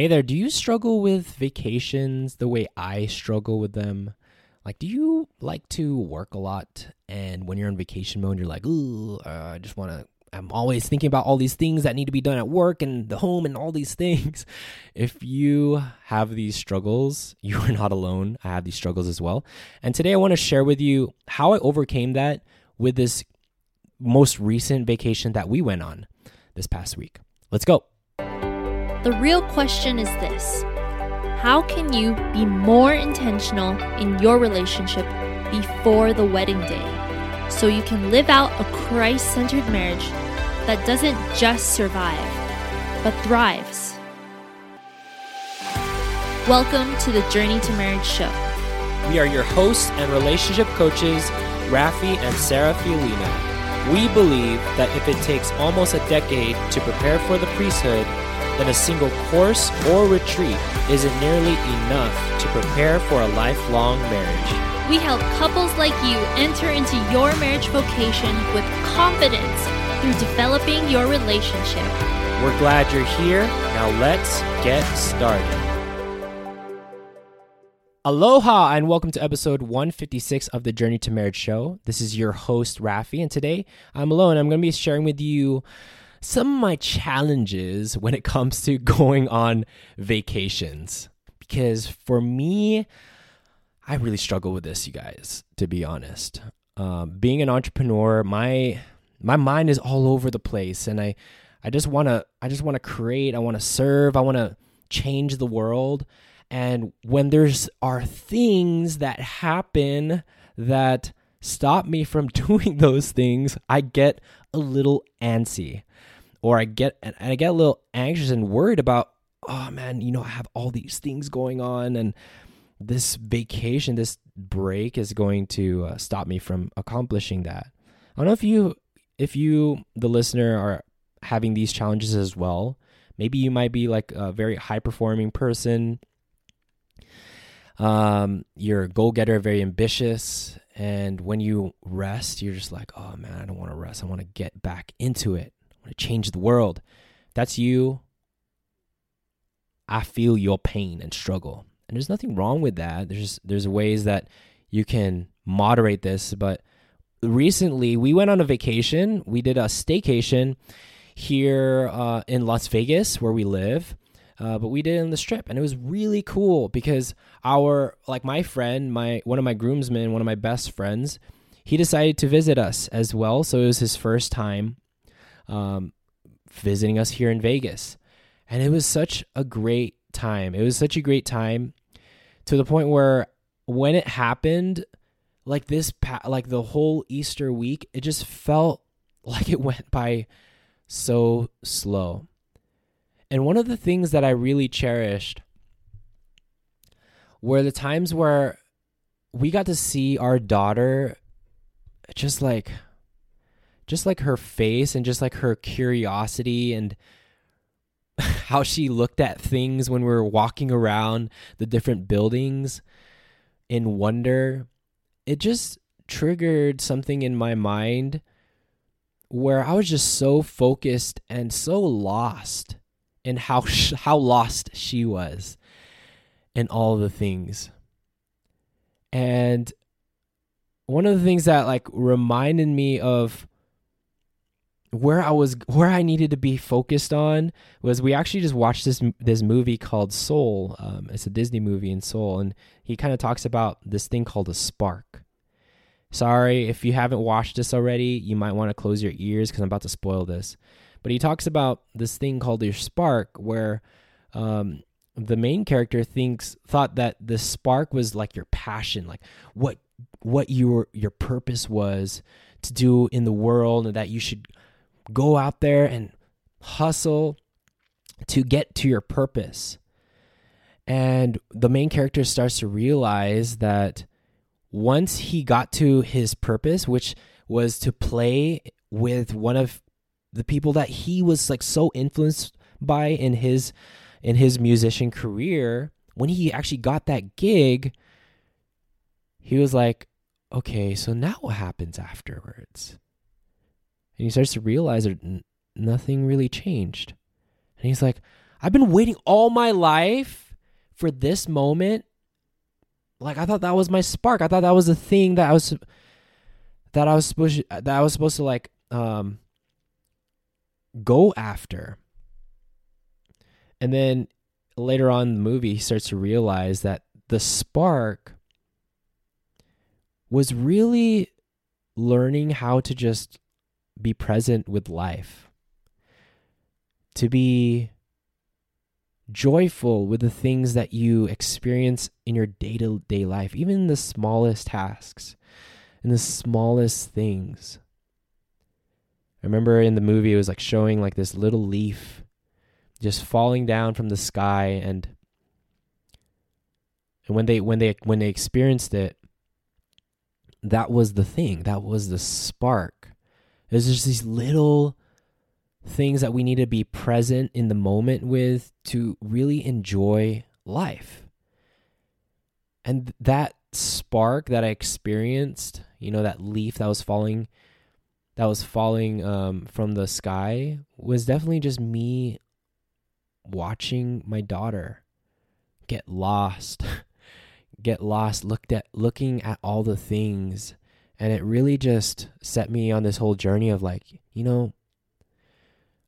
Hey there, do you struggle with vacations the way I struggle with them? Like, do you like to work a lot? And when you're on vacation mode, you're like, ooh, uh, I just want to. I'm always thinking about all these things that need to be done at work and the home and all these things. If you have these struggles, you are not alone. I have these struggles as well. And today I want to share with you how I overcame that with this most recent vacation that we went on this past week. Let's go. The real question is this How can you be more intentional in your relationship before the wedding day so you can live out a Christ centered marriage that doesn't just survive, but thrives? Welcome to the Journey to Marriage show. We are your hosts and relationship coaches, Rafi and Sarah Fiolina. We believe that if it takes almost a decade to prepare for the priesthood, then a single course or retreat isn't nearly enough to prepare for a lifelong marriage. We help couples like you enter into your marriage vocation with confidence through developing your relationship. We're glad you're here. Now let's get started. Aloha and welcome to episode 156 of the Journey to Marriage show. This is your host, Rafi, and today I'm alone. I'm going to be sharing with you some of my challenges when it comes to going on vacations. Because for me, I really struggle with this, you guys, to be honest. Um, being an entrepreneur, my my mind is all over the place and I I just want to I just want to create, I want to serve, I want to change the world. And when there's are things that happen that stop me from doing those things, I get a little antsy or I get and I get a little anxious and worried about, oh man, you know, I have all these things going on and this vacation, this break is going to uh, stop me from accomplishing that. I don't know if you if you the listener are having these challenges as well. Maybe you might be like a very high performing person. Um, you're a goal getter, very ambitious, and when you rest, you're just like, oh man, I don't want to rest. I want to get back into it. I want to change the world. That's you. I feel your pain and struggle. And there's nothing wrong with that. There's there's ways that you can moderate this, but recently we went on a vacation. We did a staycation here uh, in Las Vegas where we live. Uh, but we did it on the strip and it was really cool because our like my friend my one of my groomsmen one of my best friends he decided to visit us as well so it was his first time um, visiting us here in Vegas. And it was such a great time. It was such a great time to the point where when it happened, like this, like the whole Easter week, it just felt like it went by so slow. And one of the things that I really cherished were the times where we got to see our daughter just like just like her face and just like her curiosity and how she looked at things when we were walking around the different buildings in wonder, it just triggered something in my mind where I was just so focused and so lost in how sh- how lost she was in all the things. And one of the things that like reminded me of where I was where I needed to be focused on was we actually just watched this this movie called Soul. Um, it's a Disney movie in Soul, and he kind of talks about this thing called a spark. Sorry if you haven't watched this already, you might want to close your ears because I'm about to spoil this. But he talks about this thing called your spark, where um, the main character thinks thought that the spark was like your passion, like what what your your purpose was to do in the world, and that you should go out there and hustle to get to your purpose. And the main character starts to realize that once he got to his purpose, which was to play with one of the people that he was like so influenced by in his in his musician career, when he actually got that gig, he was like, okay, so now what happens afterwards? and he starts to realize that nothing really changed. And he's like, I've been waiting all my life for this moment. Like I thought that was my spark. I thought that was the thing that I was that I was supposed to, that I was supposed to like um go after. And then later on in the movie, he starts to realize that the spark was really learning how to just be present with life, to be joyful with the things that you experience in your day to day life, even the smallest tasks and the smallest things. I remember in the movie, it was like showing like this little leaf just falling down from the sky and and when they when they when they experienced it that was the thing. That was the spark. There's just these little things that we need to be present in the moment with to really enjoy life. And that spark that i experienced you know that leaf that was falling that was falling um, from the sky was definitely just me watching my daughter get lost get lost looked at looking at all the things. And it really just set me on this whole journey of like you know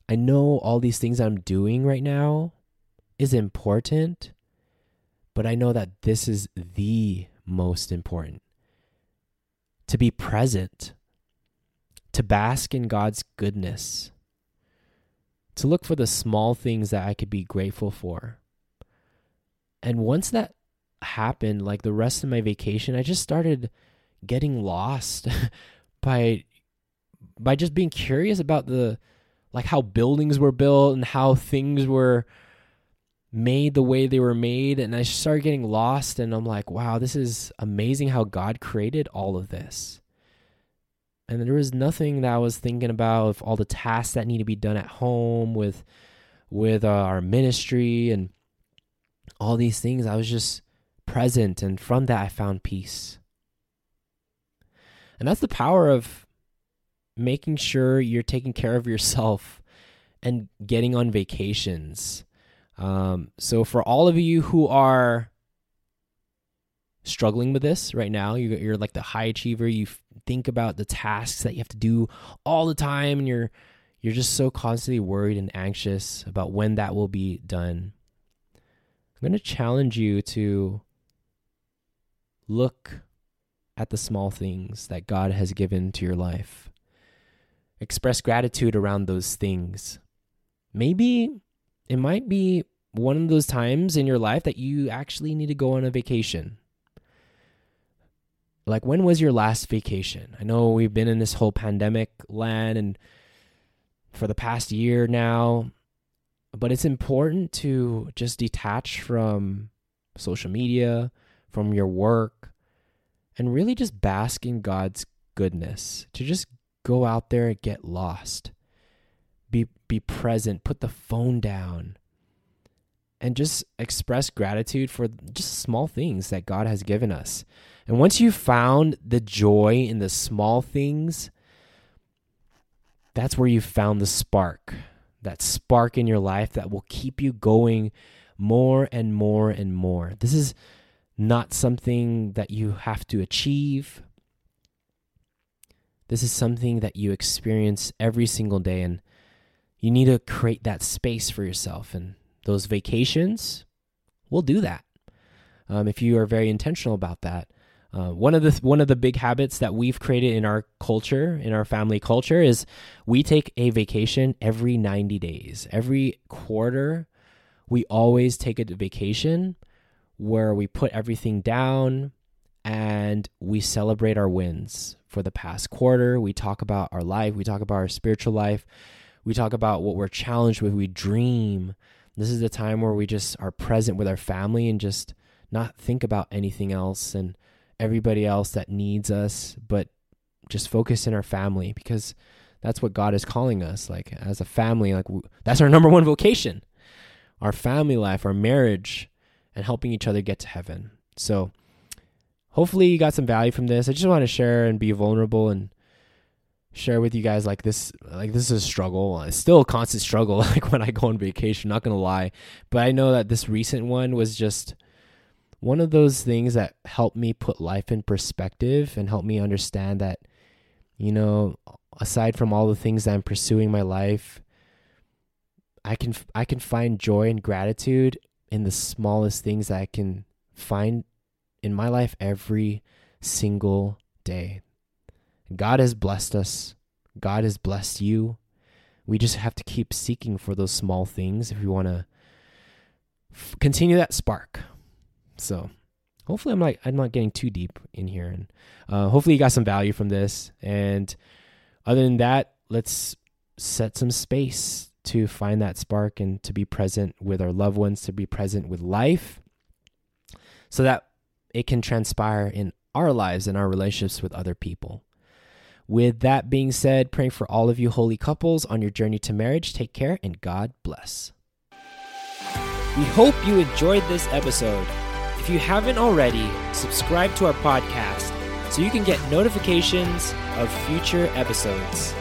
i know all these things i'm doing right now is important but i know that this is the most important. To be present to bask in god's goodness to look for the small things that I could be grateful for. And once that happened, like the rest of my vacation, I just started getting lost by by just being curious about the like how buildings were built and how things were made the way they were made and I started getting lost and I'm like, wow, this is amazing how God created all of this and there was nothing that I was thinking about of all the tasks that need to be done at home with with uh, our ministry and all these things. I was just present, and from that, I found peace. And that's the power of making sure you're taking care of yourself and getting on vacations. Um, so, for all of you who are struggling with this right now, you're, you're like the high achiever, you think about the tasks that you have to do all the time and you're you're just so constantly worried and anxious about when that will be done. I'm going to challenge you to look at the small things that God has given to your life. Express gratitude around those things. Maybe it might be one of those times in your life that you actually need to go on a vacation like when was your last vacation? I know we've been in this whole pandemic land and for the past year now, but it's important to just detach from social media, from your work, and really just bask in God's goodness. To just go out there and get lost. Be be present, put the phone down. And just express gratitude for just small things that God has given us. And once you've found the joy in the small things, that's where you've found the spark. That spark in your life that will keep you going more and more and more. This is not something that you have to achieve. This is something that you experience every single day, and you need to create that space for yourself. And those vacations will do that. Um, if you are very intentional about that. Uh, one of the one of the big habits that we've created in our culture, in our family culture, is we take a vacation every 90 days. Every quarter, we always take a vacation where we put everything down and we celebrate our wins for the past quarter. We talk about our life, we talk about our spiritual life, we talk about what we're challenged with, we dream. This is the time where we just are present with our family and just not think about anything else and everybody else that needs us, but just focus in our family because that's what God is calling us. Like as a family, like that's our number one vocation, our family life, our marriage, and helping each other get to heaven. So hopefully you got some value from this. I just want to share and be vulnerable and share with you guys like this like this is a struggle it's still a constant struggle like when i go on vacation not gonna lie but i know that this recent one was just one of those things that helped me put life in perspective and helped me understand that you know aside from all the things that i'm pursuing my life i can i can find joy and gratitude in the smallest things that i can find in my life every single day God has blessed us. God has blessed you. We just have to keep seeking for those small things if we want to f- continue that spark. So, hopefully, I'm like I'm not getting too deep in here, and uh, hopefully, you got some value from this. And other than that, let's set some space to find that spark and to be present with our loved ones, to be present with life, so that it can transpire in our lives and our relationships with other people. With that being said, praying for all of you holy couples on your journey to marriage. Take care and God bless. We hope you enjoyed this episode. If you haven't already, subscribe to our podcast so you can get notifications of future episodes.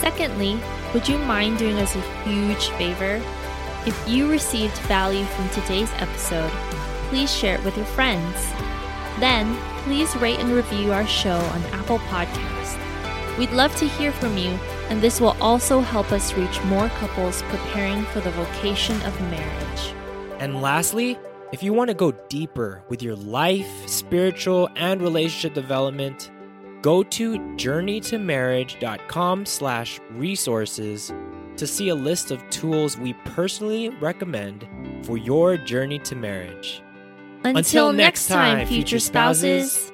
Secondly, would you mind doing us a huge favor? If you received value from today's episode, please share it with your friends. Then, please rate and review our show on Apple Podcasts. We'd love to hear from you, and this will also help us reach more couples preparing for the vocation of marriage. And lastly, if you want to go deeper with your life, spiritual, and relationship development, go to journeytomarriage.com slash resources to see a list of tools we personally recommend for your journey to marriage. Until, next time, future spouses.